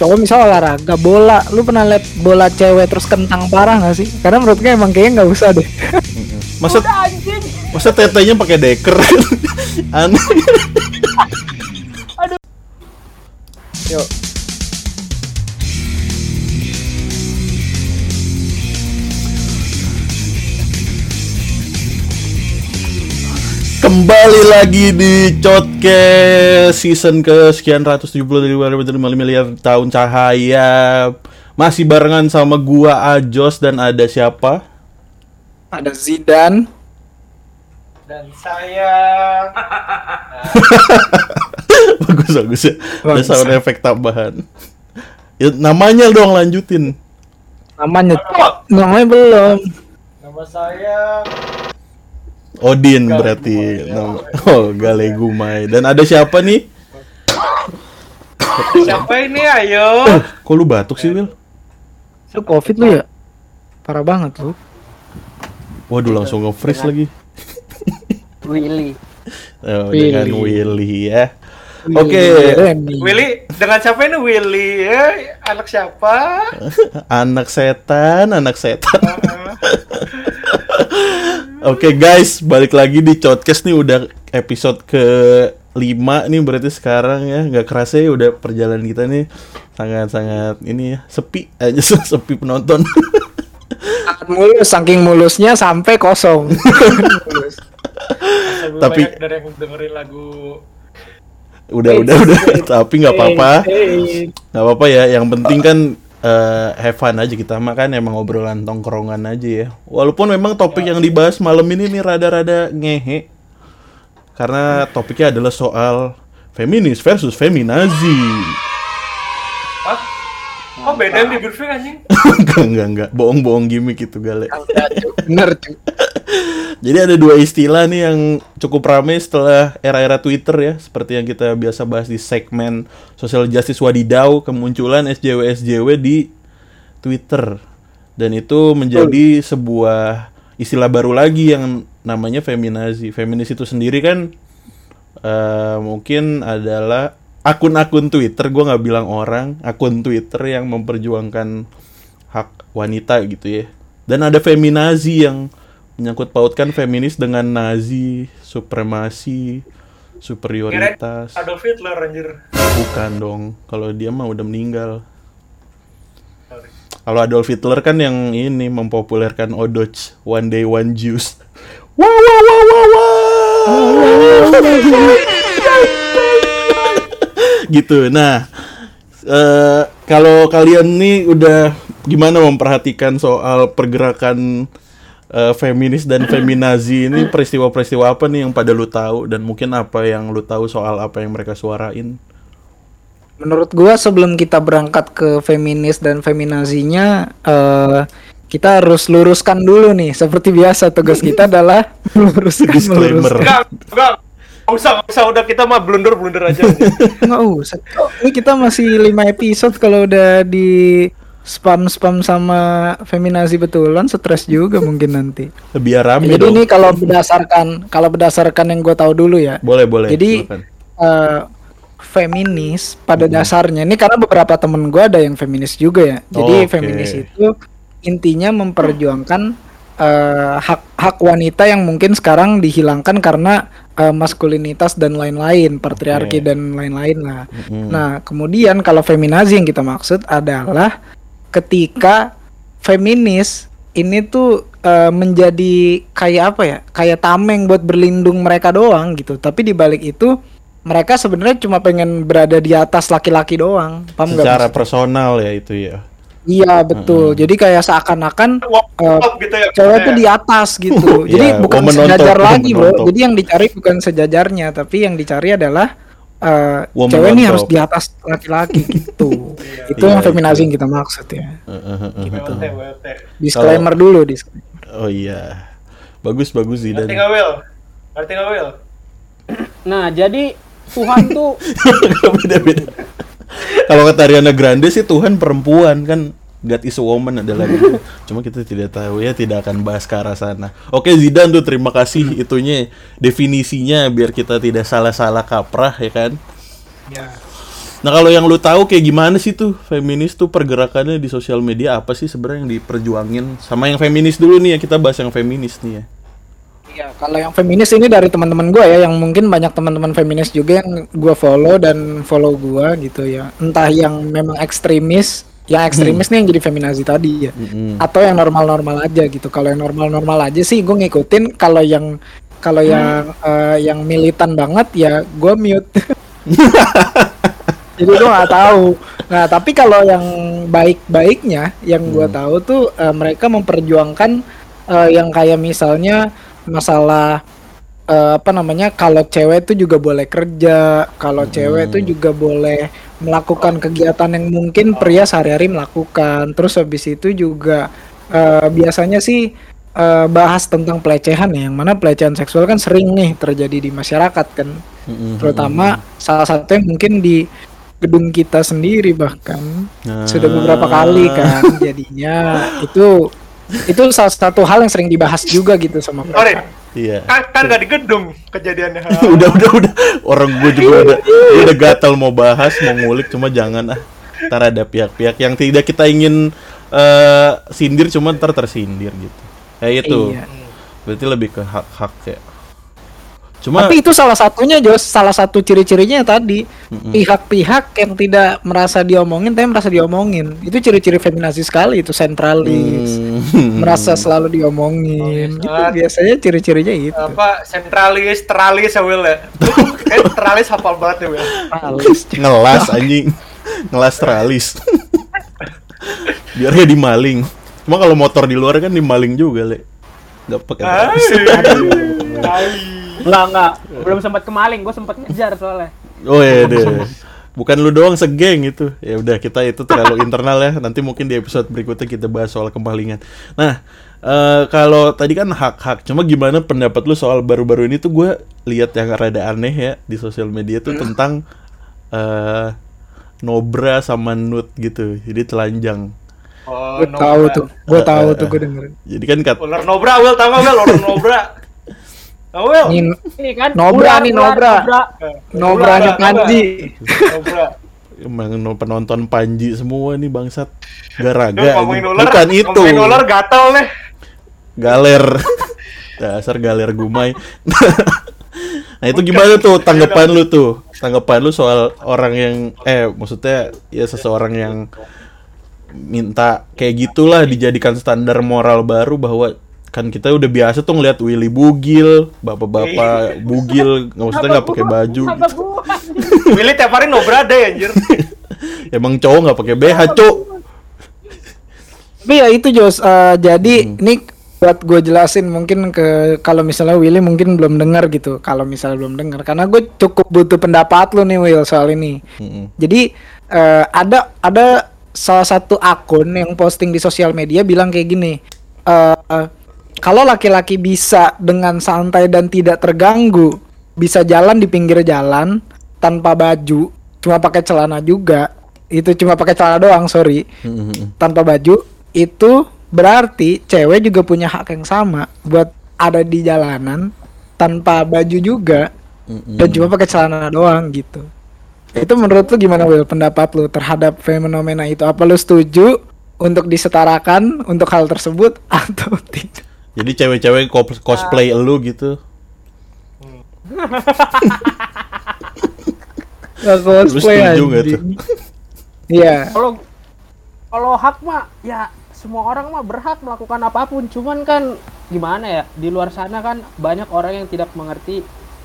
cowok misal olahraga bola. Lu pernah liat bola cewek terus kentang parah gak sih? Karena menurut gue emang kayaknya nggak usah deh. Masa masa tetenya pakai deker? Aneh. yuk Kembali lagi di Codcast season ke sekian ratus tujuh puluh miliar tahun cahaya. Masih barengan sama gua Ajos dan ada siapa? ada Zidane dan saya bagus bagus ya. Ada sound effect tambahan. Ya, namanya dong lanjutin. namanya namanya belum nama saya Odin berarti. Nama- Oh, Galegumai. Dan ada siapa nih? siapa ini ayo Eh, kok lu batuk sih, Will? lu covid lu ya parah banget lu Waduh, langsung nge-freeze lagi. Willy. Oh, Willy. dengan Willy ya. Oke, Remy. Willy dengan siapa ini Willy ya anak siapa anak setan, anak setan. Oke guys, balik lagi di Podcast nih. Udah episode ke 5 nih berarti sekarang ya. Nggak kerasa ya udah perjalanan kita nih sangat-sangat ini ya sepi aja sepi penonton. mulus saking mulusnya sampai kosong. Mulus. Tapi- dari yang dengerin lagu udah udah udah. Tapi nggak apa-apa. nggak apa-apa ya yang penting kan eh have fun aja kita mah kan emang obrolan tongkrongan aja ya walaupun memang topik yang dibahas malam ini nih rada-rada ngehe karena topiknya adalah soal feminis versus feminazi? Oh beda di briefing anjing? Enggak enggak enggak. Bohong-bohong gimmick itu gale bener tuh jadi ada dua istilah nih yang cukup ramai setelah era-era Twitter ya. Seperti yang kita biasa bahas di segmen social justice wadidaw kemunculan SJW SJW di Twitter. Dan itu menjadi sebuah istilah baru lagi yang namanya feminazi. Feminis itu sendiri kan eh, mungkin adalah akun-akun Twitter gue nggak bilang orang akun Twitter yang memperjuangkan hak wanita gitu ya. Dan ada feminazi yang menyangkut pautkan feminis dengan nazi supremasi superioritas. Adolf Hitler anjir. Bukan dong kalau dia mah udah meninggal. Kalau Adolf Hitler kan yang ini mempopulerkan Odoch One Day One Juice. Wow wow. Wow wow wow gitu nah eh kalau kalian nih udah gimana memperhatikan soal pergerakan eh, feminis dan feminazi ini peristiwa-peristiwa apa nih yang pada lu tahu dan mungkin apa yang lu tahu soal apa yang mereka suarain menurut gua sebelum kita berangkat ke feminis dan feminazinya eh kita harus luruskan dulu nih seperti biasa tugas kita adalah meluruskan Disclaimer. meluruskan. Enggak enggak Nggak usah nggak usah udah kita mah blunder blunder aja nggak usah ini kita masih lima episode kalau udah di spam spam sama feminazi betulan stres juga mungkin nanti biar rame jadi dong ini kalau berdasarkan kalau berdasarkan yang gue tahu dulu ya boleh boleh Jadi silakan. eh, feminis pada dasarnya ini karena beberapa temen gue ada yang feminis juga ya. Jadi Oke. feminis itu intinya memperjuangkan eh, hak hak wanita yang mungkin sekarang dihilangkan karena eh, maskulinitas dan lain-lain, patriarki Oke. dan lain-lain lah. Mm-mm. Nah kemudian kalau feminazi yang kita maksud adalah ketika feminis ini tuh eh, menjadi kayak apa ya kayak tameng buat berlindung mereka doang gitu tapi di balik itu mereka sebenarnya cuma pengen berada di atas laki-laki doang paham secara personal ya itu ya iya betul. Jadi kayak seakan-akan Eh, up gitu ya cewek maksudnya tuh di atas gitu. Jadi Iya, bukan on sejajar top, lagi woman bro. on top. jadi yang dicari bukan sejajarnya tapi yang dicari adalah eh, Woman cewek ini top. harus di atas laki-laki gitu. Itu Iya, yang feminazi itu. yang kita maksud ya. WLT disclaimer dulu disclaimer. oh iya. Bagus bagus sih ngerti dan nggak Will ngerti nggak Will Nah, jadi Tuhan tuh beda beda kalau kata Ariana Grande sih Tuhan perempuan kan God is a woman adalah gitu. Cuma kita tidak tahu ya, tidak akan bahas ke arah sana. Oke Zidan tuh terima kasih itunya definisinya biar kita tidak salah-salah kaprah ya kan. ya Nah kalau yang lu tahu kayak gimana sih tuh feminis tuh pergerakannya di sosial media apa sih sebenarnya yang diperjuangin sama yang feminis dulu nih ya kita bahas yang feminis nih ya. Iya, kalau yang feminis ini dari teman-teman gue ya, yang mungkin banyak teman-teman feminis juga yang gue follow dan follow gue gitu ya. Entah yang memang ekstremis, yang ekstremis nih yang jadi feminazi tadi ya, Mm-mm. atau yang normal-normal aja gitu. Kalau yang normal-normal aja sih gue ngikutin. Kalau yang kalau yang eh, yang militan banget ya gue mute. jadi gue nggak tahu. Nah tapi kalau yang baik-baiknya, yang gue tahu tuh eh, mereka memperjuangkan eh, yang kayak misalnya masalah eh, apa namanya kalau cewek itu juga boleh kerja, kalau cewek itu juga boleh melakukan kegiatan yang mungkin pria sehari-hari melakukan. Terus habis itu juga eh, biasanya sih eh, bahas tentang pelecehan ya, yang mana pelecehan seksual kan sering nih terjadi di masyarakat kan, Mm-mm. terutama salah satu yang mungkin di gedung kita sendiri bahkan. Sudah beberapa kali kan jadinya. Itu itu salah satu hal yang sering dibahas juga gitu sama Sorry, mereka. Iya. kan, kan gak di gedung kejadiannya. udah udah udah orang gue juga udah gua udah gatal mau bahas mau ngulik cuma jangan ah ntar ada pihak-pihak yang tidak kita ingin eh, sindir cuma ntar tersindir gitu kayak itu Iya. berarti lebih ke hak-hak ya cuma Tapi itu salah satunya Jos, salah satu ciri-cirinya tadi pihak-pihak yang tidak merasa diomongin tapi merasa diomongin. Itu ciri-ciri feminazi sekali itu sentralis. Hmm. Merasa selalu diomongin. Oh, gitu biasanya ciri-cirinya itu. Apa sentralis, teralis ya Will ya? Kayak teralis hafal banget ya Will. Sentralis. ngelas anjing ngelas teralis biar gak dimaling cuma kalau motor di luar kan dimaling juga le nggak pakai teralis Enggak, enggak. Belum sempat kemaling, gue sempat ngejar soalnya. Oh iya deh. Bukan lu doang segeng itu. Ya udah kita itu terlalu internal ya. Nanti mungkin di episode berikutnya kita bahas soal kemalingan. Nah, eh, kalau tadi kan hak-hak. Cuma gimana pendapat lu soal baru-baru ini tuh gue lihat yang rada aneh ya di sosial media tuh tentang eh Nobra sama Nut gitu. Jadi telanjang. Oh, Gue tahu tuh, gue tahu tuh gue dengerin. Jadi kan kat Ular Nobra, Will, tau gak Will? Ular Nobra. Tau Will? Ini Ini kan Nobra ular, nih, Nobra. Nobranya Nobra, Panji. Nobra. emang no- penonton Panji semua nih bangsat. Garaga. Bukan itu. ngomongin ular gatal nih. galer dasar galer gumai nah itu gimana tuh tanggapan lu tuh tanggapan lu soal orang yang eh maksudnya ya seseorang yang minta kayak gitulah dijadikan standar moral baru bahwa kan kita udah biasa tuh ngeliat Willy bugil bapak-bapak bugil nggak maksudnya nggak pakai baju gitu. Willy tiap hari Nobra deh anjir. emang cowok nggak pakai BH cowok Tapi ya itu Jos, Eh, jadi ini buat gue jelasin mungkin ke kalau misalnya Willy mungkin belum dengar gitu. Kalau misalnya belum dengar, karena gue cukup butuh pendapat lu nih Will soal ini. Mm-mm. Jadi eh, ada ada salah satu akun yang posting di sosial media bilang kayak gini. eh, eh, kalau laki-laki bisa dengan santai dan tidak terganggu, bisa jalan di pinggir jalan tanpa baju, cuma pakai celana juga. Itu cuma pakai celana doang, sorry Mm-mm. tanpa baju itu berarti cewek juga punya hak yang sama buat ada di jalanan tanpa baju juga Mm-mm. dan cuma pakai celana doang gitu. Itu menurut lu gimana Will pendapat lu terhadap fenomena itu? Apa lu setuju untuk disetarakan untuk hal tersebut atau tidak? Jadi cewek-cewek cos- cosplay elu gitu Gak cosplay anjing. tuh? Iya. Kalau kalau hak mah ya semua orang mah berhak melakukan apa pun. Cuman kan gimana ya? Di luar sana kan banyak orang yang tidak mengerti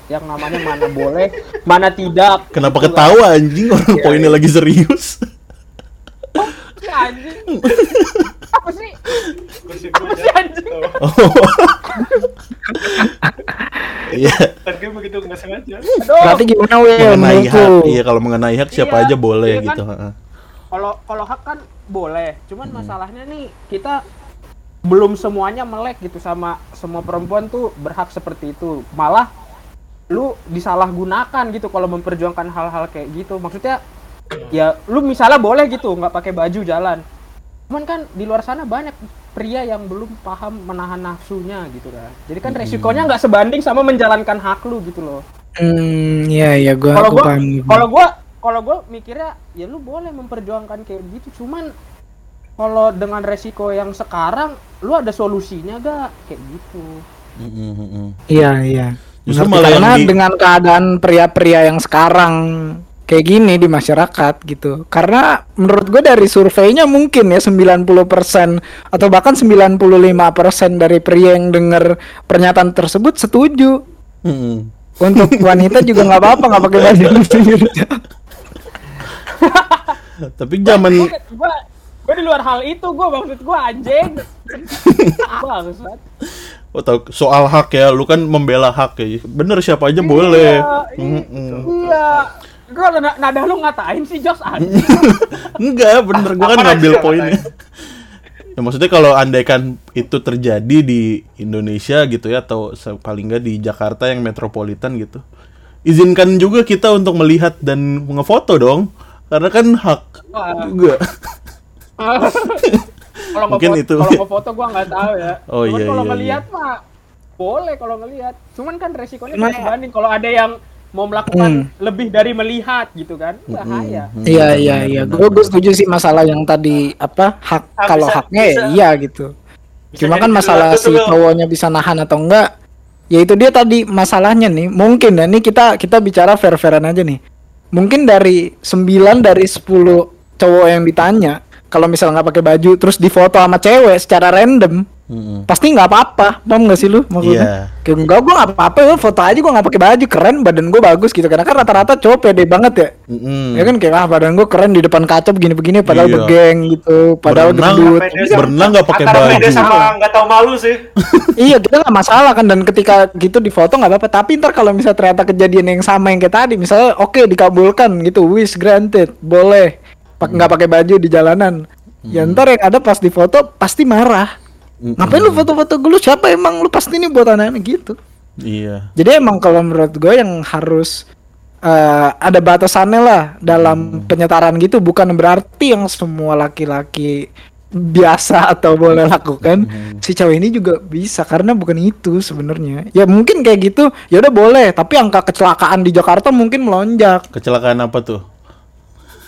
yang namanya mana boleh, mana tidak. Kenapa Gitu kan. ketawa anjing orang poinnya lagi serius? Anjing. Apa sih? Kursi Apa sih anjing? Iya. Tadi begitu nggak sengaja. Berarti gimana Will mengenai hak, iya kalau mengenai hak siapa Iya, aja boleh iya kan? gitu. heeh. Kalau kalau hak kan boleh. Cuman masalahnya nih kita belum semuanya melek gitu sama semua perempuan tuh berhak seperti itu. Malah lu disalahgunakan gitu kalau memperjuangkan hal-hal kayak gitu. Maksudnya ya lu misalnya boleh gitu nggak pakai baju jalan. Cuman kan di luar sana banyak pria yang belum paham menahan nafsunya gitu kan. Jadi kan resikonya nggak sebanding sama menjalankan hak lu gitu loh. Hmm, iya iya gua Kalau gua kalau gua kalau gue mikirnya ya lu boleh memperjuangkan kayak gitu cuman kalau dengan resiko yang sekarang lu ada solusinya gak kayak gitu Mm, mm, mm, mm. Iya iya. Justru malah karena di- dengan keadaan pria-pria yang sekarang kayak gini di masyarakat gitu. Karena menurut gue dari surveinya mungkin ya 90% atau bahkan 95% dari pria yang dengar pernyataan tersebut setuju. Mm, mm. Untuk wanita juga nggak apa-apa nggak pakai baju Tapi zaman gue gue di luar hal itu gue maksud gue anjing bangsat oh, tahu soal hak ya, lu kan membela hak ya. Bener siapa aja boleh. Iya, Mm, mm. iya gue nada lu ngatain sih Jos anjing Enggak, bener gua kan ngambil poinnya. Ya maksudnya kalau andaikan itu terjadi di Indonesia gitu ya atau paling nggak di Jakarta yang metropolitan gitu. Izinkan juga kita untuk melihat dan ngefoto dong. Karena kan hak Wah. juga. kalau Mungkin itu. kalau ngefoto gue nggak tahu ya Oh, cuman iya, kalau iya, ngelihat mah boleh kalau ngelihat cuman kan resikonya Cuman- banding kalau ada yang mau melakukan lebih dari melihat gitu kan bahaya Hmm, Iya iya iya. Gue gue setuju sih masalah yang tadi apa hak Ah, kalau bisa- haknya ya bisa- iya gitu. bisa Cuma kan masalah si cowoknya bisa nahan atau enggak. Ya itu dia tadi masalahnya nih. Mungkin ya nih kita kita bicara fair-fairan aja nih. Mungkin dari 9 dari 10 cowok yang ditanya kalau misalnya nggak pakai baju terus difoto sama cewek secara random Mm-mm. pasti nggak apa-apa paham nggak sih lu maksudnya Iya. kayak enggak gue nggak apa-apa ya foto aja gue nggak pakai baju keren badan gue bagus gitu karena kan rata-rata cowok pede banget ya Mm-mm. Ya kan kayak ah badan gue keren di depan kaca begini-begini padahal Iya. begeng gitu, padahal Berenang, gendut. Berenang nggak pakai antara baju. pede sama nggak tahu malu sih iya kita nggak masalah kan dan ketika gitu di foto nggak apa-apa. Tapi ntar kalau misalnya ternyata kejadian yang sama yang kayak tadi, misalnya oke dikabulkan gitu, wish granted, boleh pak nggak pakai baju di jalanan. Ya ntar yang ada pas di foto pasti marah. Ngapain lu foto-foto gue lu siapa emang? Lu pasti ini buat anak-anak gitu. Iya. Jadi emang kalau menurut gue yang harus eh, ada batasannya lah dalam penyetaran gitu. Bukan berarti yang semua laki-laki biasa atau boleh lakukan. Si cewek ini juga bisa karena bukan itu sebenarnya. Ya mungkin kayak gitu ya udah boleh. Tapi angka kecelakaan di Jakarta mungkin melonjak. Kecelakaan apa tuh?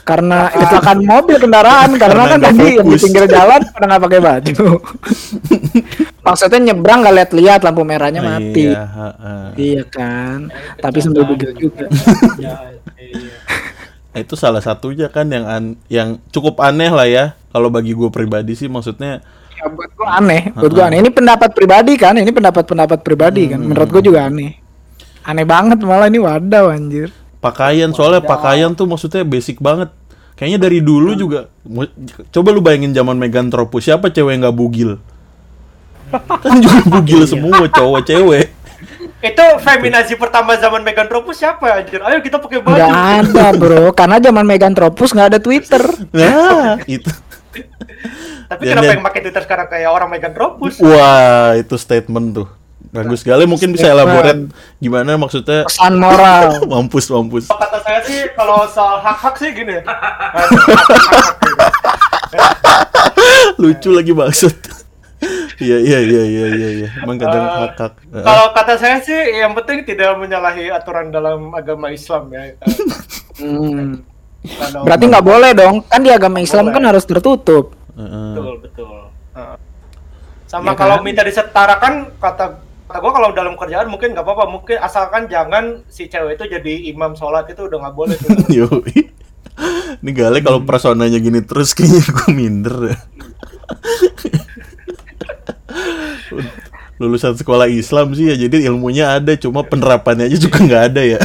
Karena kecelakaan mobil kendaraan karena Karena kan tadi yang di pinggir jalan pada nggak pakai baju maksudnya nyebrang nggak lihat-lihat lampu merahnya mati Iya. Iya kan, tapi sambil begitu juga. Nah, itu salah satunya kan yang an- yang cukup aneh lah ya. Kalau bagi gue pribadi sih maksudnya Ya, buat gua aneh, buat gua aneh. Ini pendapat pribadi kan, ini pendapat-pendapat pribadi kan. Menurut gua juga aneh. Aneh banget malah ini wadaw anjir. Pakaian soalnya pakaian tuh maksudnya basic banget. Kayaknya dari dulu juga mu- coba lu bayangin zaman Megantropus siapa cewek yang nggak bugil? kan juga bugil semua cowok cewek. itu feminazi pertama zaman Megantropus siapa anjir ayo kita pakai baju Nggak ada bro, karena zaman Megantropus nggak ada Twitter. Nah, itu. tapi Dan- kenapa dan- yang pakai Twitter sekarang kayak orang Megantropus Wah, itu statement tuh. Bagus sekali mungkin bisa elaborate gimana maksudnya Pesan moral. mampus mampus. kata saya sih kalau soal hak-hak sih gini Lucu lagi maksud. Iya iya iya iya iya iya. Emang kadang Eh, hak-hak. Eh, kalau kata saya sih yang penting tidak menyalahi aturan dalam agama Islam ya Hmm. Kalau- Berarti nggak boleh dong, kan di agama Islam Boleh. kan harus tertutup. eh, betul betul Heeh. sama Ya kalau kan? minta disetarakan kata kata gua kalau dalam kerjaan mungkin nggak apa-apa mungkin asalkan jangan si cewek itu jadi imam sholat itu udah nggak boleh tuh Yoi. Ini Gale kalau personanya gini terus kayaknya gue minder ya. Lulusan sekolah Islam sih ya, jadi ilmunya ada, cuma penerapannya aja juga nggak ada ya.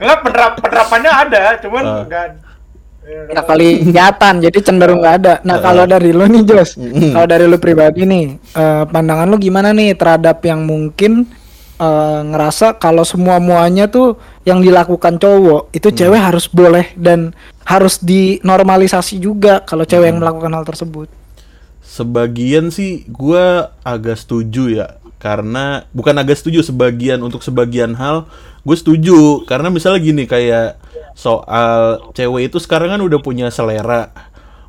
Enggak penerap penerapannya ada cuman Ah. enggak Nggak kali kelihatan, jadi cenderung nggak ada. Nah kalau dari lu nih Jos, kalau dari lu pribadi nih, eh, pandangan lu gimana nih terhadap yang mungkin eh, ngerasa kalau semua muanya tuh yang dilakukan cowok itu cewek harus boleh dan harus dinormalisasi juga kalau cewek yang melakukan hal tersebut. Sebagian sih gue agak setuju ya, karena bukan agak setuju sebagian untuk sebagian hal gue setuju. Karena misalnya gini kayak soal cewek itu sekarang kan udah punya selera,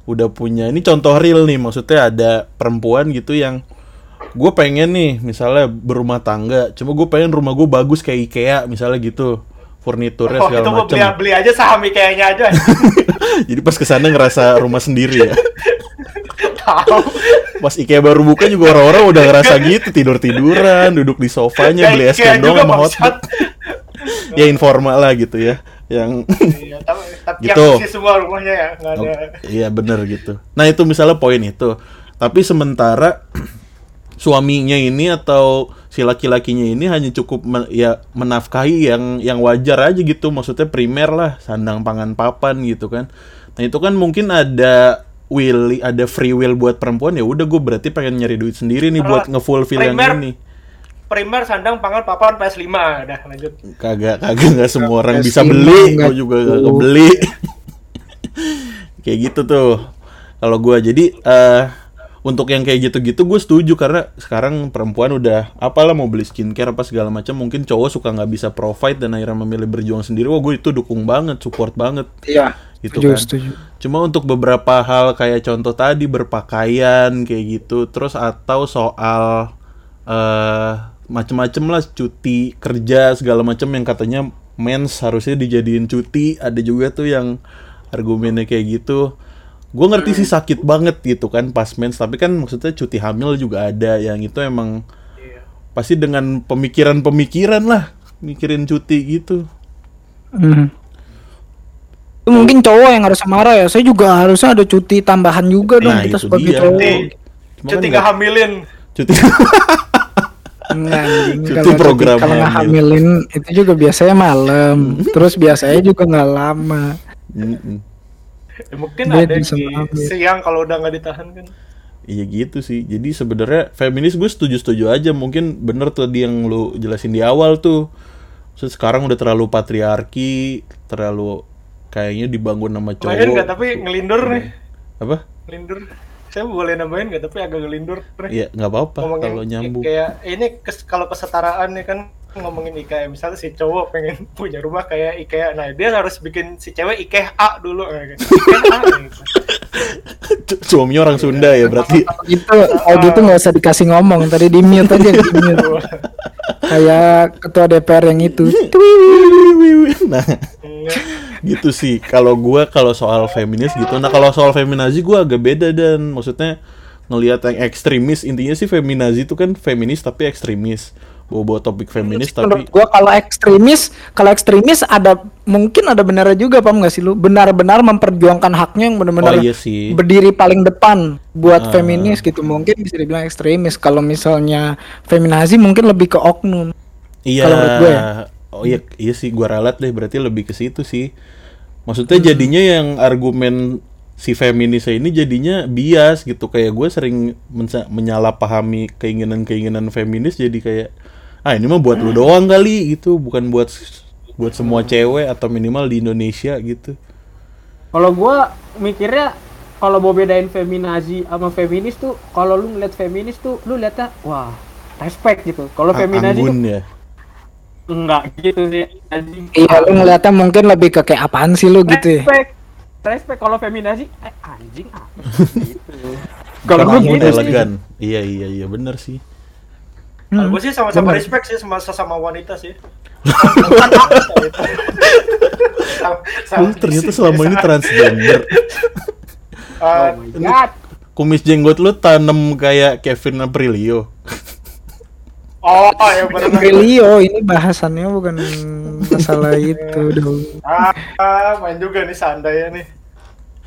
udah punya ini contoh real nih maksudnya ada perempuan gitu yang gue pengen nih misalnya berumah tangga, cuma gue pengen rumah gue bagus kayak IKEA misalnya gitu, furniturnya Oh, itu segala macam. beli, beli aja saham IKEA-nya aja. Jadi pas ke sana ngerasa rumah sendiri ya. Tahu. Pas IKEA baru buka juga orang-orang udah ngerasa gitu tidur tiduran, duduk di sofanya beli es cendol juga, sama. Ya informal lah gitu ya. Yang Iya, tapi, tapi Gitu. yang semua rumahnya ya, nggak ada. Iya bener gitu. Nah itu misalnya poin itu. Tapi sementara suaminya ini atau si laki-lakinya ini hanya cukup men- ya menafkahi yang yang wajar aja gitu. Maksudnya primer lah, sandang pangan papan gitu kan. Nah itu kan mungkin ada will, ada free will buat perempuan ya. Udah gue berarti pengen nyari duit sendiri nih buat ngefulfill yang ini. Primer, sandang, pangan, papan, PS5. Udah, lanjut. Kagak kagak nggak semua orang Nggak bisa sih, beli, gue juga gak kebeli. kayak gitu tuh. Kalau gua jadi eh untuk yang kayak gitu-gitu gue setuju karena sekarang perempuan udah apalah mau beli skincare apa segala macam mungkin cowok suka nggak bisa provide dan akhirnya memilih berjuang sendiri. Wah gue itu dukung banget, support banget. Iya. Gitu setuju, kan. setuju. Cuma untuk beberapa hal kayak contoh tadi berpakaian kayak gitu, terus atau soal eh macem-macem lah cuti kerja segala macem yang katanya mens harusnya dijadiin cuti, ada juga tuh yang argumennya kayak gitu. Gue ngerti sih sakit banget gitu kan pas mens, tapi kan maksudnya cuti hamil juga ada yang itu emang Iya. pasti dengan pemikiran-pemikiran lah mikirin cuti gitu. Hmm. Itu mungkin cowok yang harus marah ya. Saya juga harusnya ada cuti tambahan juga dong Nah, kita itu sebagai dia. cowok. Cuti, cuti kan hamilin. cuti Cuti Kalau program kalau nggak hamil. hamilin itu juga biasanya malam. Terus biasanya juga nggak lama. Ya, mungkin Dia ada di siang kalau udah nggak ditahan kan. Iya gitu sih. Jadi sebenarnya feminis gue setuju-setuju aja. Mungkin bener tuh di yang lu jelasin di awal tuh. Terus sekarang udah terlalu patriarki, terlalu kayaknya dibangun sama cowok. Nambahin nggak tapi ngelindur nih. Apa? Ngelindur. Saya boleh nambahin nggak tapi agak ngelindur nih. Iya nggak apa-apa kalau nyambung. kayak ini kes- kalau kesetaraan nih kan ngomongin IKEA misalnya si cowok pengen punya rumah kayak IKEA nah dia harus bikin si cewek IKEA dulu eh, gitu. IKEA gitu. Su- Suaminya orang Sunda ya berarti. Itu oh gitu nggak usah dikasih ngomong. Tadi di mute aja di mute. Kayak ketua DPR yang itu. nah. Gitu sih. Kalau gua kalau soal feminis gitu. Nah kalau soal feminazi gua agak beda dan maksudnya ngelihat yang ekstremis intinya sih feminazi itu kan feminis tapi ekstremis bawa-bawa topik feminis tapi Menurut gua kalau ekstremis, kalau ekstremis ada mungkin ada benarnya juga paham nggak sih lu? Benar-benar memperjuangkan haknya yang benar-benar Oh, iya sih. berdiri paling depan buat Ah. feminis gitu. Mungkin bisa dibilang ekstremis. Kalau misalnya feminazi mungkin lebih ke oknum. Iya. Kalau menurut gue ya. Oh iya, iya sih gua ralat deh berarti lebih ke situ sih. Maksudnya jadinya yang argumen si feminisnya ini jadinya bias gitu kayak gue sering menyalahpahami keinginan-keinginan feminis jadi kayak ah ini mah buat lu doang kali gitu bukan buat buat semua cewek atau minimal di Indonesia gitu. Kalau gua mikirnya kalau mau bedain feminazi sama feminis tuh kalau lu ngeliat feminis tuh lu liatnya wah respect gitu. Kalau feminazi tuh ya. Enggak gitu sih anjing. Iya, lu ngeliatnya mungkin lebih ke kayak apaan sih lu gitu ya. Respect. Respect kalau feminazi eh anjing apa gitu. Kalau Kalau Anggun gitu sih. elegan. Iya iya iya bener sih. Kalau Hmm. gue sih sama-sama Bener. respect sih sama sesama wanita sih. Sama- sama Lu ternyata sih, selama ini transgender. Eh, Oh my god. Kumis jenggot lu tanem kayak Kevin Aprilio. Oh, ya benar. Brilio ini bahasannya bukan masalah itu dong. Ah, ah, main juga nih seandainya nih.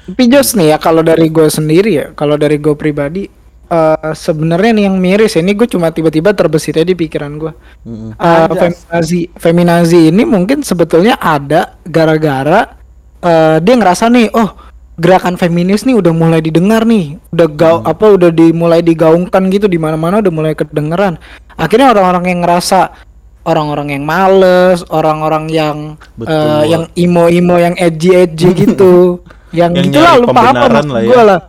Tapi Jos nih ya kalau dari gue sendiri ya, kalau dari gue pribadi eh sebenarnya nih yang miris ya, ini gue cuma tiba-tiba terbesit aja di pikiran gue. Mm-mm. Eh, Anjas. feminazi, feminazi ini mungkin sebetulnya ada gara-gara eh, dia ngerasa nih, oh gerakan feminis nih udah mulai didengar nih, udah gau apa udah dimulai digaungkan gitu di mana-mana udah mulai kedengeran. Akhirnya orang-orang yang ngerasa orang-orang yang males, orang-orang yang Betul. eh, yang imo-imo yang edgy-edgy gitu, yang, Yang gitu lah nyari lu paham pembenaran maksud lah ya. gua lah.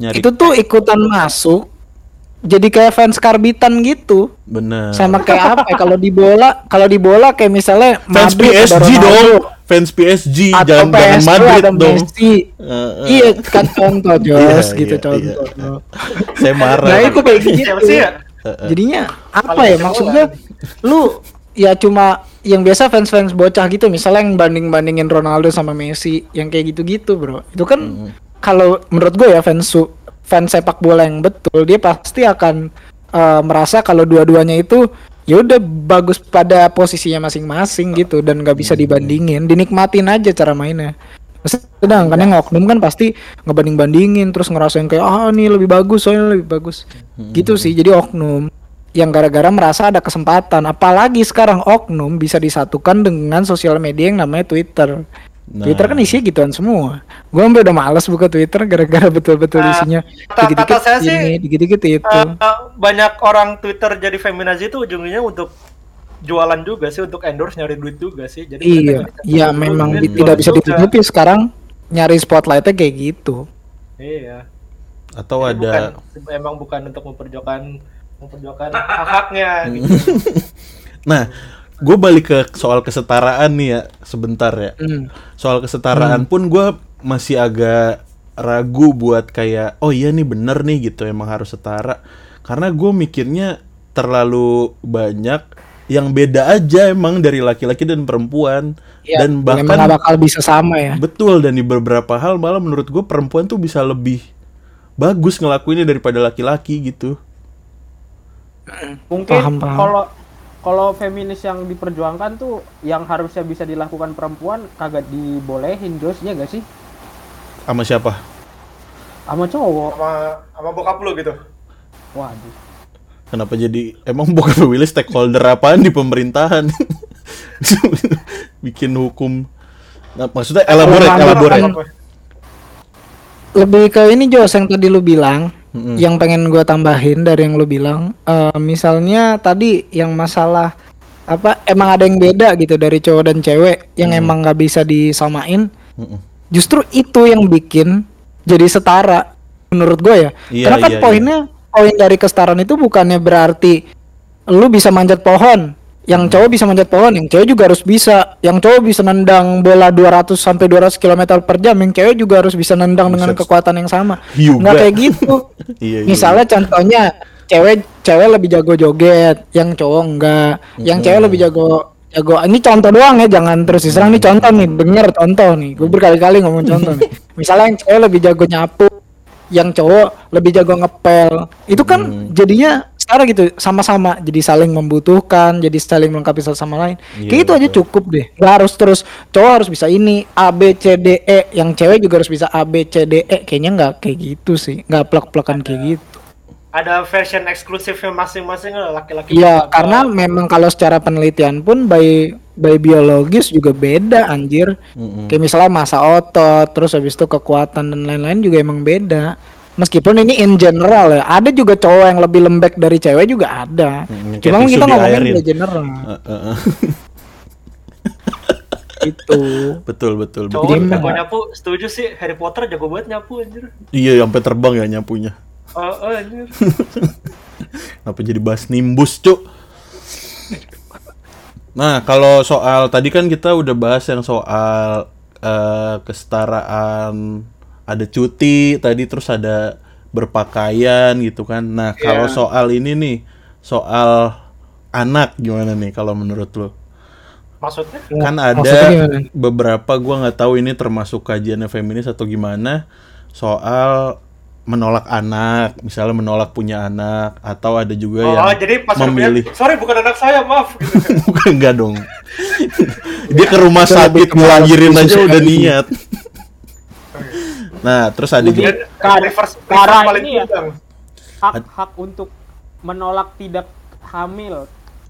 Nyari Itu tuh ikutan masuk jadi kayak fans karbitan gitu bener. sama kayak apa ya kalau di bola kalau di bola kayak misalnya fans PSG dong. Fans PSG atau jangan jangan PSV Madrid ada dong. Messi. Eh. iya kan contoh Jos Iya, gitu iya, contoh iya. Saya marah. nah itu kayak gitu ya? jadinya apa Paling ya maksudnya lu ya cuma yang biasa fans-fans bocah gitu misalnya yang banding-bandingin Ronaldo sama Messi yang kayak gitu-gitu bro itu kan Hmm. kalau menurut gue ya fans su- fans sepak bola yang betul dia pasti akan eh, merasa kalau dua-duanya itu ya udah bagus pada posisinya masing-masing gitu dan nggak bisa dibandingin. Dinikmatin aja cara mainnya. Sedangkan yang oknum kan pasti ngebanding-bandingin terus ngerasain kayak ah ini lebih bagus soalnya lebih bagus. Gitu sih jadi oknum yang gara-gara merasa ada kesempatan. Apalagi sekarang oknum bisa disatukan dengan sosial media yang namanya Twitter Nah. Twitter kan isinya gituan semua. Gue sampai udah males buka Twitter gara-gara betul-betul Ah, isinya dikit-dikit kata saya sih, ini dikit-dikit itu. Eh, eh, banyak orang Twitter jadi feminazi itu ujungnya untuk jualan juga sih untuk endorse nyari duit juga sih. Jadi iya iya memang jualan tidak bisa ditutupi sekarang nyari spotlightnya kayak gitu. Iya. Atau Jadi ada bukan, emang bukan untuk memperjuangkan memperjuangkan hak-haknya gitu. Nah, gue balik ke soal kesetaraan nih ya sebentar ya. Hmm. Soal kesetaraan pun gue masih agak ragu buat kayak oh iya nih bener nih gitu emang harus setara. Karena gue mikirnya terlalu banyak yang beda aja emang dari laki-laki dan perempuan Ya, dan bahkan bakal bisa sama ya betul dan di beberapa hal malah menurut gue perempuan tuh bisa lebih bagus ngelakuinnya daripada laki-laki gitu. Mungkin Paham, paham. kalau kalau feminis yang diperjuangkan tuh yang harusnya bisa dilakukan perempuan kagak dibolehin Jos ya gak sih? Sama siapa? Sama cowok. sama sama bokap lu gitu Waduh. Kenapa jadi emang bukan Willy stakeholder apaan di pemerintahan? Bikin hukum. Nah, maksudnya elaborate, elaborate. lebih ke ini Jos yang tadi lu bilang Mm-mm. yang pengen gua tambahin dari yang lu bilang eh, misalnya tadi yang masalah apa emang ada yang beda gitu dari cowok dan cewek yang emang nggak bisa disamain. Mm-mm. justru itu yang bikin jadi setara menurut gue ya. Iya, karena kan iya, poinnya poin dari kesetaraan itu bukannya berarti lu bisa manjat pohon yang cowok bisa manjat pohon yang cewek juga harus bisa. Yang cowok bisa nendang bola 200 sampai 200 km per jam yang cewek juga harus bisa nendang dengan Buset. kekuatan yang sama. Juga. nggak kayak gitu. Iya, iya, misalnya contohnya cewek cewek lebih jago joget yang cowok enggak. Yang Hmm. cewek lebih jago jago. Ini contoh doang ya jangan terus diserang. Ini contoh nih denger contoh nih. Gue berkali-kali ngomong contoh nih. Misalnya yang cewek lebih jago nyapu yang cowok lebih jago ngepel. Itu kan Hmm. jadinya setara gitu sama-sama. Jadi saling membutuhkan jadi saling melengkapi satu sama lain. Iya, kayak gitu aja cukup deh. Gak harus terus cowok harus bisa ini A B C D E. Yang cewek juga harus bisa A B C D E. Kayaknya nggak kayak gitu sih. Nggak plek-plekan kayak gitu. ada version eksklusifnya masing-masing lah, laki-laki Iya, karena memang kalau secara penelitian pun by by biologis juga beda anjir. Mm-mm. Kayak misalnya masa otot, terus habis itu kekuatan dan lain-lain juga emang beda. Meskipun ini in general ya, ada juga cowok yang lebih lembek dari cewek juga ada. Hmm, Cuma kita ngomongin in general Eh, eh, eh. itu. betul, betul, betul. cowok Jadi jago nyapu setuju sih Harry Potter jago banget nyapu anjir Iya, sampai terbang ya nyapunya. oh, oh, anjir Apa jadi bahas nimbus, Cuk? Nah, kalau soal tadi kan kita udah bahas yang soal eh, kesetaraan ada cuti tadi terus ada berpakaian gitu kan. Nah, kalau Iya. soal ini nih, soal anak gimana nih kalau menurut lo? maksudnya Kan Maksudnya ada gimana? beberapa gua nggak tahu ini termasuk kajiannya feminis atau gimana soal menolak anak, misalnya menolak punya anak atau ada juga oh, yang jadi pas memilih punya, sorry bukan anak saya maaf gitu. bukan enggak dong. Dia ke rumah sakit ngelahirin aja udah niat. Nah, terus ada juga reverse, paling ini ya. Hak hak untuk menolak tidak hamil.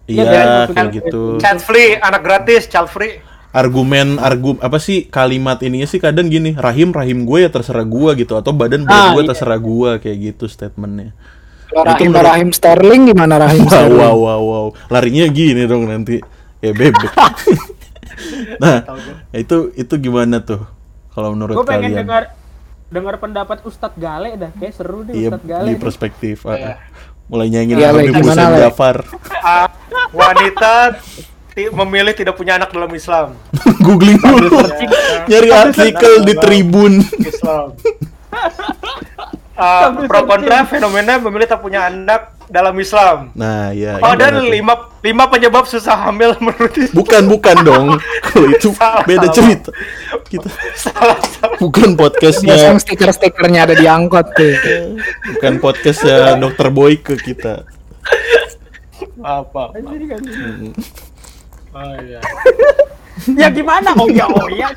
iya dan kayak gitu. child free anak gratis child free Argumen argu apa sih kalimat ininya sih kadang gini, rahim rahim gue ya terserah gue gitu atau badan badan Ah, gue iya. terserah gue kayak gitu statementnya. Kalau Itu Rahim menurut- Rahim Sterling gimana Rahim Wow, Sterling? wow, wow, wow. Larinya gini dong nanti. Ya bebek. nah, itu itu gimana tuh? Kalau menurut Gue pengen kalian? dengar dengar pendapat Ustadz Gale dah, kayak seru deh Iya, Ustadz Gale. di perspektif. ah, Iya. ah. Mulai nyanyi Iya, Habib Le? Jafar. Ah, wanita memilih tidak punya anak dalam Islam Googling dulu. Nyari artikel di Tribun. Islam Ah, pro kontra fenomena memilih tak punya anak dalam Islam. Nah, ya. Oh dan tuh? lima lima penyebab susah hamil menurut Islam. Bukan, bukan dong. Kalau itu Salah, beda salah. cerita. Kita salah salah. bukan podcastnya, yang stiker-stikernya ada di angkot tuh. bukan podcastnya Dokter Boy ke kita. Apa? Oh iya. ya gimana? Oh ya, oh ya.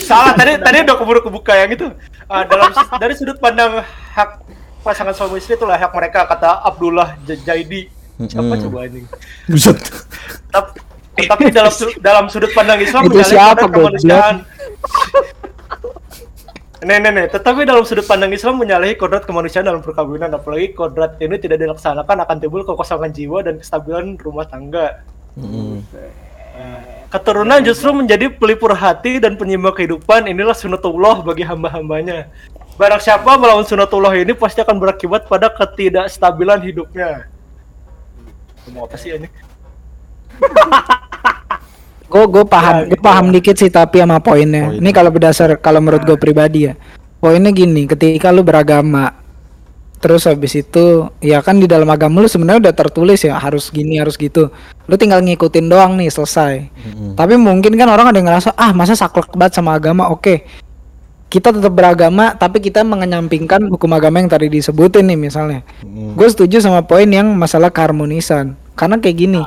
Salah tadi tadi udah keburu kebuka yang itu. Ah, dalam dari sudut pandang hak pasangan suami istri itulah hak mereka kata Abdullah Jaidi. Siapa coba anjing? Buset. Tap- Tapi dalam dalam sudut pandang Islam Itu menyalahi siapa, kodrat kemanusiaan. Nih, nih, nih. Tetapi dalam sudut pandang Islam menyalahi kodrat kemanusiaan dalam perkawinan, apalagi kodrat ini tidak dilaksanakan akan timbul kekosongan jiwa dan kestabilan rumah tangga. Mm. Keturunan justru menjadi pelipur hati dan penyeimbang kehidupan. Inilah sunatullah bagi hamba-hambanya. Barang siapa melawan sunatullah ini pasti akan berakibat pada ketidakstabilan hidupnya. Mau apa sih ini? Gue gue paham, Ya, gue paham ya. dikit sih tapi sama poinnya. Poinnya. Ini kalau berdasar kalau menurut gue pribadi ya. Poinnya gini, ketika lu beragama terus habis itu ya kan di dalam agama lu sebenarnya udah tertulis ya harus gini harus gitu. Lu tinggal ngikutin doang nih selesai. Mm-mm. Tapi mungkin kan orang ada yang ngerasa ah masa saklek banget sama agama. Oke. Kita tetap beragama tapi kita mengenyampingkan hukum agama yang tadi disebutin nih misalnya. Mm. Gue setuju sama poin yang masalah keharmonisan. Karena kayak gini,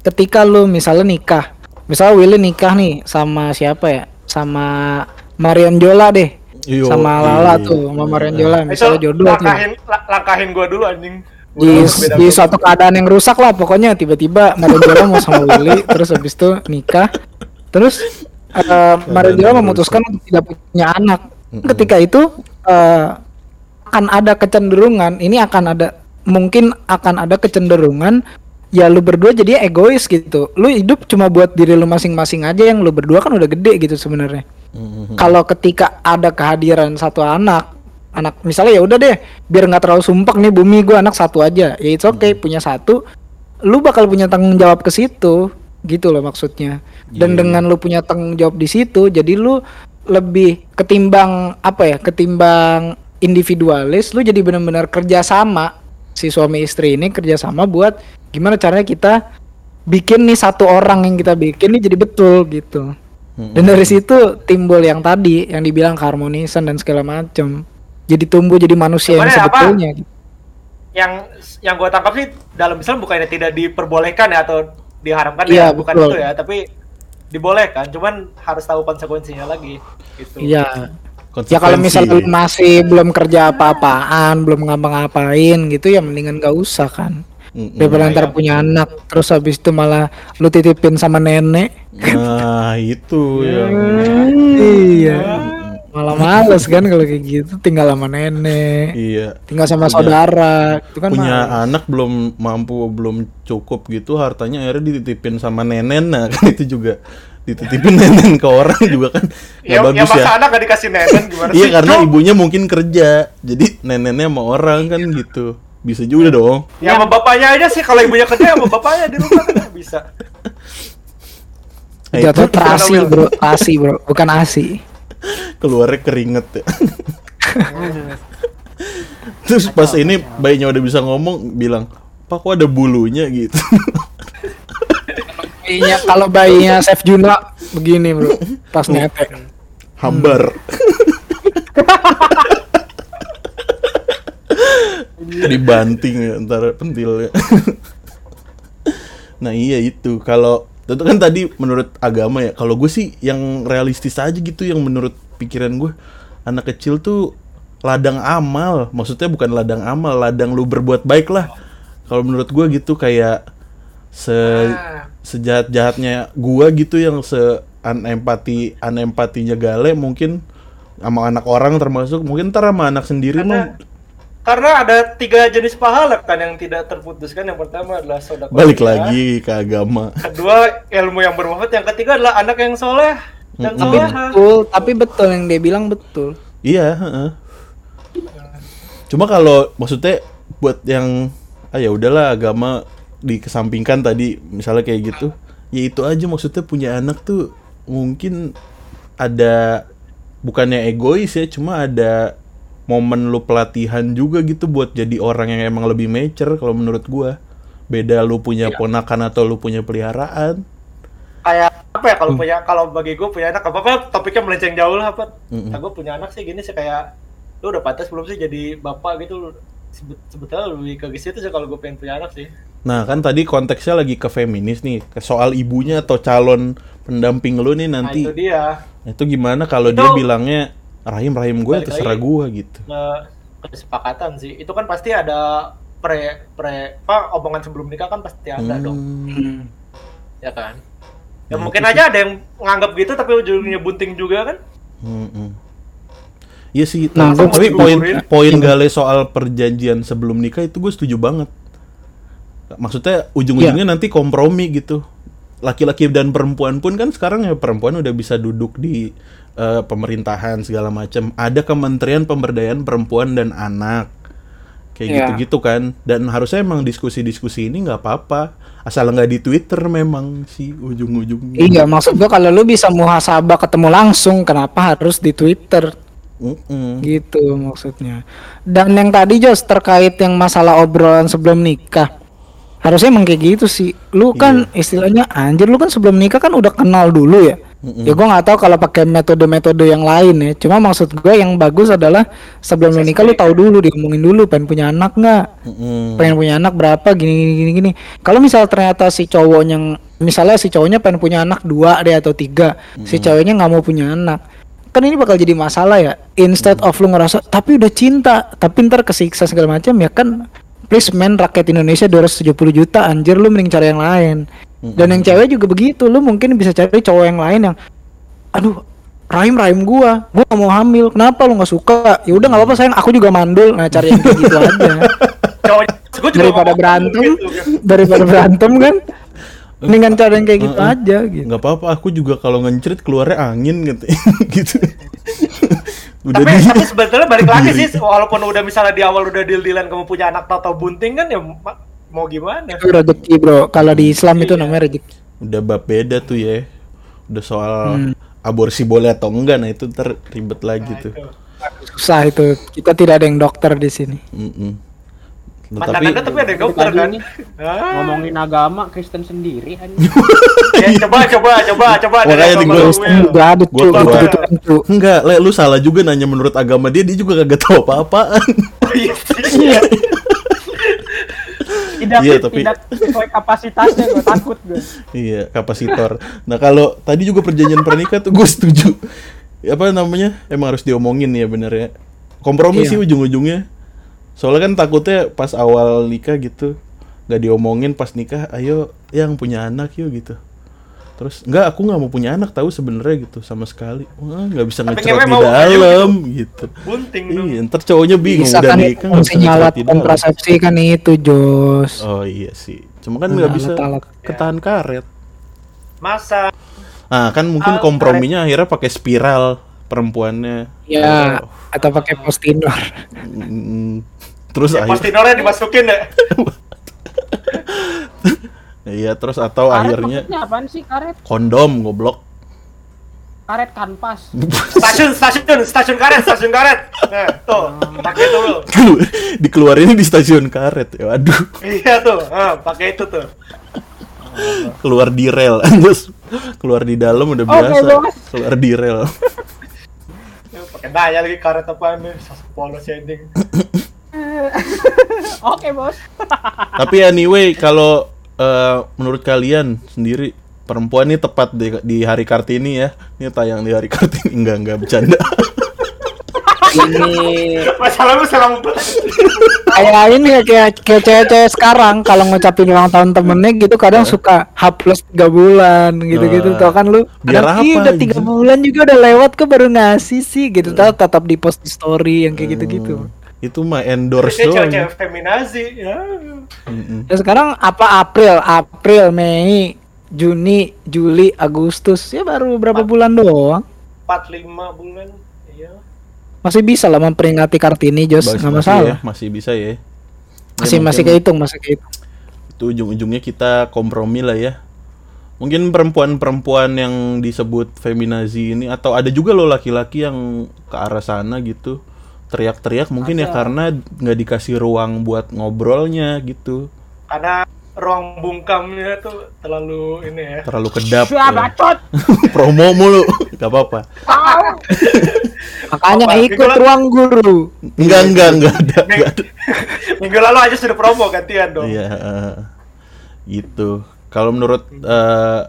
ketika lu misalnya nikah, misalnya Willy nikah nih sama siapa ya? Sama Marion Jola deh. Iyo, sama Lala tuh, sama Marion Jola Itu misalnya jodoh tuh. langkahin, la- langkahin gua dulu anjing. Di, di suatu keadaan yang rusak lah pokoknya tiba-tiba Marion Jola mau sama Willy terus habis itu nikah. Terus eh Jola yang memutuskan untuk tidak punya anak. Mm-mm. Ketika itu eh akan ada kecenderungan, ini akan ada mungkin akan ada kecenderungan ya lu berdua jadi egois gitu. Lu hidup cuma buat diri lu masing-masing aja yang lu berdua kan udah gede gitu sebenarnya. Mm-mm. Kalau ketika ada kehadiran satu anak, anak misalnya ya udah deh, biar nggak terlalu sumpek nih bumi gua anak satu aja. Ya it's okay punya satu, lu bakal punya tanggung jawab ke situ, gitu loh maksudnya. Dan Iya. dengan lu punya tanggung jawab di situ, jadi lu lebih ketimbang apa ya, ketimbang individualis, lu jadi benar-benar kerjasama si suami istri ini kerjasama buat gimana caranya kita bikin nih satu orang yang kita bikin nih jadi betul gitu. Dan dari situ timbul yang tadi yang dibilang keharmonisan dan segala macam. Jadi tumbuh jadi manusia yang Sebenarnya apa? sebetulnya. gitu. Yang yang gua tangkap sih dalam Islam bukannya tidak diperbolehkan ya atau diharamkan Iya, ya, bukan betul. itu ya, tapi dibolehkan, cuman harus tahu konsekuensinya lagi gitu. Iya. Ya kalau misalnya lu masih belum kerja apa-apaan, belum ngapa-ngapain gitu ya mendingan gak usah kan. Mm-mm. Daripada ntar Iya. punya anak terus habis itu malah lu titipin sama nenek. Nah, itu yang Iya. Malah males kan kalau kayak gitu tinggal sama nenek, iya. tinggal sama Punya- saudara, itu kan punya males. anak belum mampu belum cukup gitu hartanya akhirnya dititipin sama nenen nah kan itu juga dititipin nenen ke orang juga kan Ya, ya bagus masa ya anak gak dikasih nenen gimana iya karena Cuk? ibunya mungkin kerja jadi nenennya sama orang kan gitu bisa juga dong Ya sama bapaknya aja sih kalau ibunya kerja sama bapaknya di rumah kan bisa. Nah, Jatuh itu terasi Will. bro, asi bro, bukan asi. Keluarnya keringet ya. Terus pas ini bayinya udah bisa ngomong bilang pak kok ada bulunya? gitu. Bayinya kalau bayinya Chef Juno begini bro, pas nyetek. hambar. Dibanting ya ntar pentilnya. Nah iya itu. Kalau itu kan tadi menurut agama ya. Kalau gue sih yang realistis aja gitu yang menurut pikiran gue anak kecil tuh ladang amal. Maksudnya bukan ladang amal ladang lu berbuat baik lah. Kalau menurut gue gitu kayak se Ah. sejahat jahatnya gua gitu yang se anempati anempatinya gale mungkin sama anak orang termasuk. Mungkin ntar sama anak sendiri Karena- mah Karena ada tiga jenis pahala kan yang tidak terputuskan. Yang pertama adalah saudara. balik lagi ke agama Kedua ilmu yang bermanfaat. Yang ketiga adalah anak yang soleh dan Mm-mm. Tapi soleha. betul, tapi betul yang dia bilang betul. iya heeh. cuma kalau maksudnya buat yang ah ya udahlah agama dikesampingkan tadi misalnya kayak gitu ya itu aja maksudnya punya anak tuh mungkin ada bukannya egois ya cuma ada momen lu pelatihan juga gitu buat jadi orang yang emang lebih mature kalau menurut gua. Beda lu punya Iya. ponakan atau lu punya peliharaan. kayak apa ya Hmm. kalau punya kalau bagi gue punya anak apa apa topiknya melenceng jauh lah apa Mm-mm. gue punya anak sih gini sih kayak lu udah pantas belum sih jadi bapak gitu Sebet- sebetulnya lebih ke situ sih kalau gue pengen punya anak sih Nah, kan tadi konteksnya lagi ke feminis nih, ke soal ibunya atau calon pendamping lu nih nah nanti. itu dia Itu gimana kalau dia bilangnya rahim rahim gue terserah gue gitu. Nah, kesepakatan sih itu kan pasti ada pre pre apa omongan sebelum nikah kan pasti ada dong Hmm. ya kan ya Nah, mungkin aja ada yang nganggap gitu tapi ujungnya bunting juga kan Hmm. Iya sih, Nah, tapi, gua tapi poin poin Gale soal perjanjian sebelum nikah itu gue setuju banget. Maksudnya ujung-ujungnya Iya. nanti kompromi gitu. Laki-laki dan perempuan pun kan sekarang ya perempuan udah bisa duduk di eh, pemerintahan segala macam. Ada Kementerian Pemberdayaan Perempuan dan Anak. Kayak Iya. gitu-gitu kan. Dan harusnya emang diskusi-diskusi ini nggak apa-apa. Asal nggak di Twitter memang sih ujung-ujungnya. Iya, maksud gua kalau lu bisa muhasabah ketemu langsung, kenapa harus di Twitter? Mm-mm. Gitu maksudnya. Dan yang tadi Jos terkait yang masalah obrolan sebelum nikah. Harusnya emang kayak gitu sih. Lu kan istilahnya anjir lu kan sebelum nikah kan udah kenal dulu ya. Ya gua nggak tahu kalau pakai metode-metode yang lain ya. Cuma maksud gue yang bagus adalah sebelum lu nikah lu tahu dulu diomongin dulu pengen punya anak nggak? Mm-mm. pengen punya anak berapa gini gini gini gini kalau misal ternyata si cowoknya misalnya si cowoknya pengen punya anak dua deh atau tiga si cowoknya nggak mau punya anak kan ini bakal jadi masalah ya instead of lu ngerasa tapi udah cinta tapi ntar kesiksa segala macam ya kan please man rakyat Indonesia 270 juta anjir lu mending cari yang lain. Dan yang cewek juga begitu lu mungkin bisa cari cowok yang lain yang aduh rahim rahim gua gua gak mau hamil kenapa lu nggak suka? Ya udah nggak apa-apa sayang aku juga mandul. Nah cari yang kayak gitu aja. Cowok gue juga daripada berantem gitu, kan. daripada berantem kan? Mendingan cara yang kayak gitu Heeh. aja gitu. nggak apa-apa aku juga kalau ngencrit keluarnya angin gitu. Gitu udah tapi di tapi sebetulnya balik lagi sih walaupun udah misalnya di awal udah deal dealan kamu punya anak atau bunting kan ya ma- mau gimana itu rezeki bro kalau di Islam itu Iya. namanya rezeki udah bab beda tuh ya udah soal Hmm. aborsi boleh atau enggak nah itu ntar ribet lagi Nah, tuh itu. susah itu kita tidak ada yang dokter di sini Mm-mm. Nah, mantan tapi anda tapi ada dokter Lagi kan? nih. Ah. ngomongin agama Kristen sendiri anjing. ya, coba coba coba coba. Makanya di tuh gitu kan tuh enggak le lu salah juga nanya menurut agama dia dia juga kagak tahu apa-apaan. Iya sih. tidak Iya, tapi- tidak sesuai kapasitasnya gue takut gue iya kapasitor. Nah kalau tadi juga perjanjian pernikah tuh gue setuju. Apa namanya? Emang harus diomongin ya bener ya. Kompromi Iya. sih ujung-ujungnya soalnya kan takutnya pas awal nikah gitu nggak diomongin pas nikah ayo yang punya anak yuk gitu. Terus enggak aku nggak mau punya anak tahu sebenarnya gitu sama sekali. Wah nggak bisa ngewe di dalam gitu. bunting dong. iya ntar cowoknya bingung bisa udah kan nikah nggak bisa di dalam. kontrasepsi kan itu Jos. Oh iya sih. Cuma kan Nah, nggak bisa ketahan karet. Masa? Nah, kan mungkin komprominya akhirnya pakai spiral perempuannya. ya Oh, atau pakai postinor terus ya, akhir pasti Nora dimasukin ya iya terus atau karet akhirnya apaan sih karet kondom goblok. karet kanvas stasiun stasiun stasiun karet stasiun karet nah tuh pakai itu lu Dikeluarinnya di stasiun karet. Ya, waduh, iya tuh ah, pakai itu tuh keluar di rel. Terus keluar di dalam udah Oke, biasa. bos. Keluar di rel. Ya, pakai nanya lagi karet apaan nih polos ending oke bos. Tapi anyway, kalau eh, menurut kalian sendiri perempuan ini tepat di, di hari Kartini ya. Ini tayang di hari Kartini. Enggak enggak bercanda. ini masalah lu selama kayak ini ya kayak kayak cewek-cewek sekarang kalau ngucapin ulang tahun temennya gitu kadang suka H plus tiga bulan gitu-gitu Nah, tau kan lu? Biar kadang, "Ih, apa, udah tiga anjing?" bulan juga udah lewat kok baru ngasih sih? Gitu. Tau tetap di post di story yang kayak gitu-gitu Itu mah endorse doang. cewek-cewek feminazi ya Mm-mm. Dan sekarang apa April, April, Mei, Juni, Juli, Agustus ya baru berapa bulan doang. 45 bulan iya Masih bisa lah memperingati Kartini Jos, Masih- nggak masih masalah. ya, masih bisa ya. Ya, Masih masih mungkin kehitung, masih kehitung. Itu ujung-ujungnya kita kompromi lah ya. Mungkin perempuan-perempuan yang disebut feminazi ini atau ada juga loh laki-laki yang ke arah sana gitu. Teriak-teriak mungkin ya karena nggak dikasih ruang buat ngobrolnya gitu Karena ruang bungkamnya tuh terlalu ini ya. terlalu kedap Siapa ya. bacot? promo mulu gak apa-apa Makanya Apa? ikut Itulah- ruang guru. enggak enggak enggak ada enggak ada Minggu lalu aja sudah promo gantian dong. Iya, eh, gitu. Kalau menurut eh,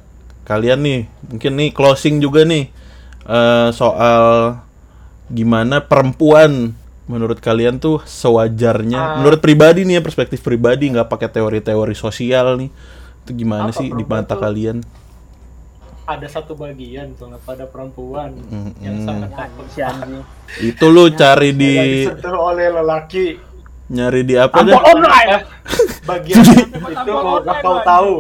kalian nih, mungkin nih closing juga nih eh, soal gimana perempuan menurut kalian tuh sewajarnya, Ah. menurut pribadi nih ya perspektif pribadi nggak pakai teori-teori sosial nih, itu gimana sih di mata kalian? Ada satu bagian tuh pada perempuan Mm-mm. yang sangat takut. Itu lu cari di oleh lelaki. nyari di apa online. Bagian itu nggak Bang. tahu.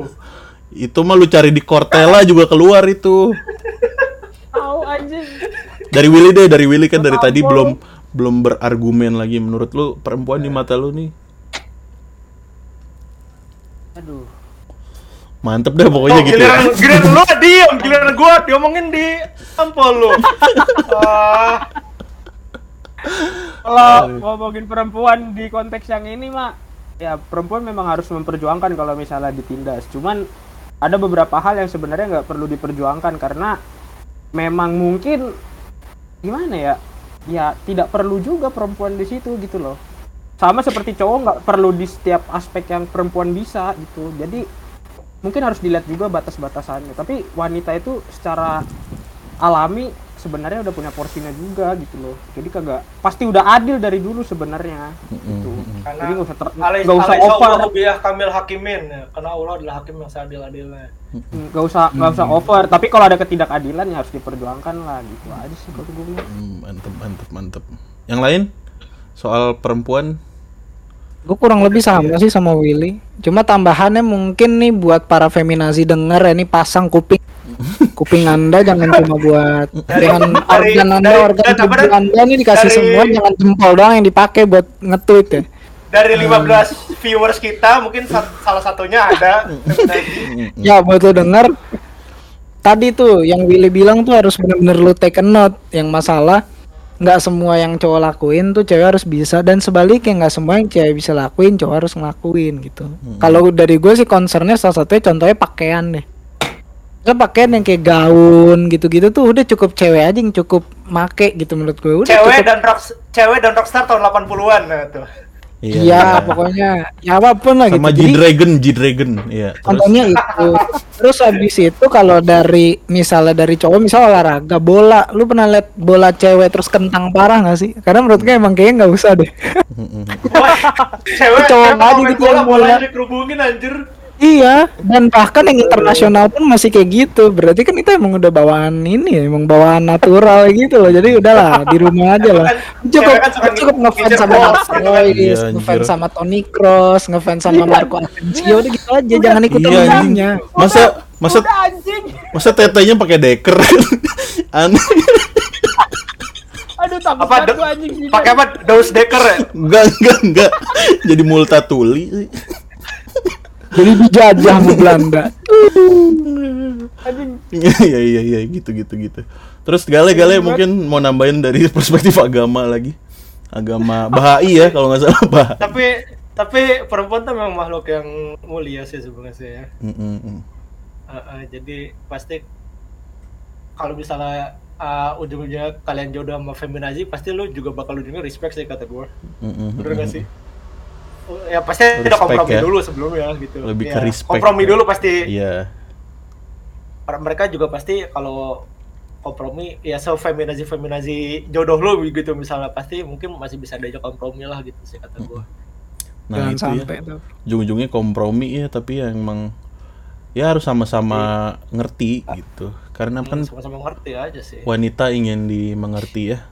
Itu mah lu cari di Cortella juga keluar itu. Tahu anjing. Dari Willy deh, dari Willy kan dari Tampol. tadi belum belum berargumen lagi. Menurut lu perempuan di mata lu nih Aduh. mantep dah pokoknya Oh, gitu ya. giliran, giliran lu diem, giliran gua diomongin di tampol lu. Kalau ngomongin perempuan di konteks yang ini mah ya perempuan memang harus memperjuangkan kalau misalnya ditindas. Cuman ada beberapa hal yang sebenarnya nggak perlu diperjuangkan karena memang mungkin gimana ya? Ya tidak perlu juga perempuan di situ gitu loh. Sama seperti cowok nggak perlu di setiap aspek yang perempuan bisa gitu. Jadi mungkin harus dilihat juga batas-batasannya. Tapi wanita itu secara alami sebenarnya udah punya porsinya juga gitu loh. Jadi kagak pasti udah adil dari dulu sebenarnya gitu. Karena Jadi nggak usah ter- nggak usah over, biah kamil hakimin ya. Karena Allah adalah hakim yang seadil-adilnya. nggak usah nggak usah over. Tapi kalau ada ketidakadilan ya harus diperjuangkan lah gitu aja sih kalau gue bilang. Hmm, mantep mantep mantep. Yang lain soal perempuan Gue kurang lebih sama sih sama Willy. Cuma tambahannya mungkin nih buat para feminazi denger ya, ini pasang kuping kuping anda jangan cuma buat dari- organ anda organ tubuh anda ini dikasih dari- semua jangan jempol doang yang dipakai buat nge-tweet ya. Dari 15 viewers kita mungkin sa- salah satunya ada. Ya buat lo denger tadi tuh yang Willy bilang tuh harus bener-bener lu take a note. Yang masalah nggak semua yang cowok lakuin tuh cewek harus bisa. Dan sebaliknya nggak semua yang cewek bisa lakuin cowok harus ngelakuin gitu. Kalau dari gue sih concernnya salah satunya contohnya pakaian deh. Kan pakaian yang kayak gaun gitu-gitu tuh udah cukup cewek aja yang cukup make gitu menurut gue. Udah Cewek cukup dan rock cewek dan rockstar tahun 80-an nah tuh. Iya pokoknya ya apa pun lah gitu sama Jadi- G-Dragon, G-Dragon. Iya. Terus Contohnya itu. Terus habis itu kalau dari misalnya dari cowok misal olahraga bola, lu pernah lihat bola cewek terus kentang parah nggak sih? Karena menurut gue emang kayaknya nggak usah deh. Cewek Cowok aja gitu bola bolanya bola. dikerubungin anjir. Iya, dan bahkan yang internasional pun masih kayak gitu. Berarti kan itu emang udah bawaan ini ya, emang bawaan natural gitu loh. Jadi udahlah di rumah aja lah. Kan Cukup kan cukup ngefans sama Iya, anjir. ngefans sama Toni Kroos, ngefans sama Marco Asensio udah gitu aja. Jangan ikutin Iya, ininya. Masa masa masa tetenya pakai deker. Aneh. Aduh takut Apa anjing gini. pakai apa? Daus Decker ya? Enggak, enggak, enggak. Jadi multatuli. Jadi dijajah sama Belanda. Anjing. Iya iya iya gitu gitu gitu. Terus gale-gale mungkin mau nambahin dari perspektif agama lagi. Agama Bahai ya kalau nggak salah Bah. Tapi tapi perempuan tuh memang makhluk yang mulia sih sebenarnya sih ya. Mm, mm, mm. Uh, uh, jadi pasti kalau misalnya uh, ujung-ujungnya kalian jodoh sama feminazi pasti lu juga bakal ujungnya respect sih kata gue Mm, mm, bener mm, gak mm. sih Oh, ya pasti ada Respect kompromi ya. dulu sebelumnya gitu Lebih Ya, ke respect. kompromi dulu pasti Iya. mereka juga pasti kalau kompromi ya se feminazi feminazi jodoh lu gitu misalnya pasti mungkin masih bisa diajak kompromi lah gitu sih kata gue Nah Jangan itu ya. sampai tuh. Ujung-ujungnya kompromi ya tapi ya emang ya harus sama-sama ngerti gitu. Karena kan sama-sama ngerti aja sih wanita ingin dimengerti ya.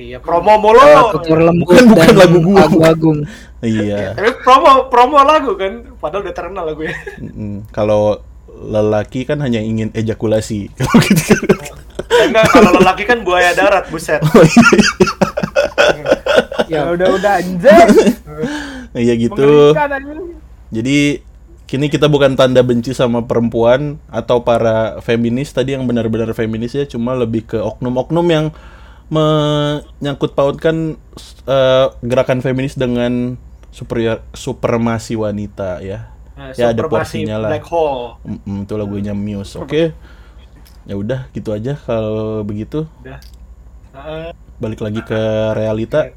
Iya promo mulu Tutur lembut Bukan- bukan lagu gua. lagu agung. Iya. tapi promo promo lagu kan padahal udah terkenal lagunya Mm, Kalau lelaki kan hanya ingin ejakulasi. Kalau gitu kan. enggak kalau lelaki kan buaya darat buset Oh, iya, iya. Ya udah udah anjing. Iya gitu. Jadi kini kita bukan tanda benci sama perempuan atau para feminis tadi yang benar-benar feminis ya, cuma lebih ke oknum-oknum yang menyangkut pautkan eh, gerakan feminis dengan superior supremasi wanita ya. Nah, ya ada porsinya lah. Black hole. Mm-mm, itu lagunya Muse. Oke. Ya udah gitu aja kalau begitu. Udah. Balik lagi ke realita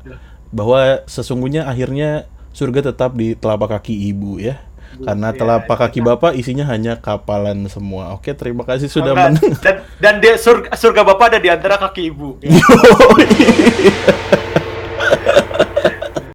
bahwa sesungguhnya akhirnya surga tetap di telapak kaki ibu ya. Karena telapak kaki bapak isinya hanya kapalan semua. Oke, terima kasih sudah men. dan, dan dia surga, surga bapak ada di antara kaki ibu. Yoi.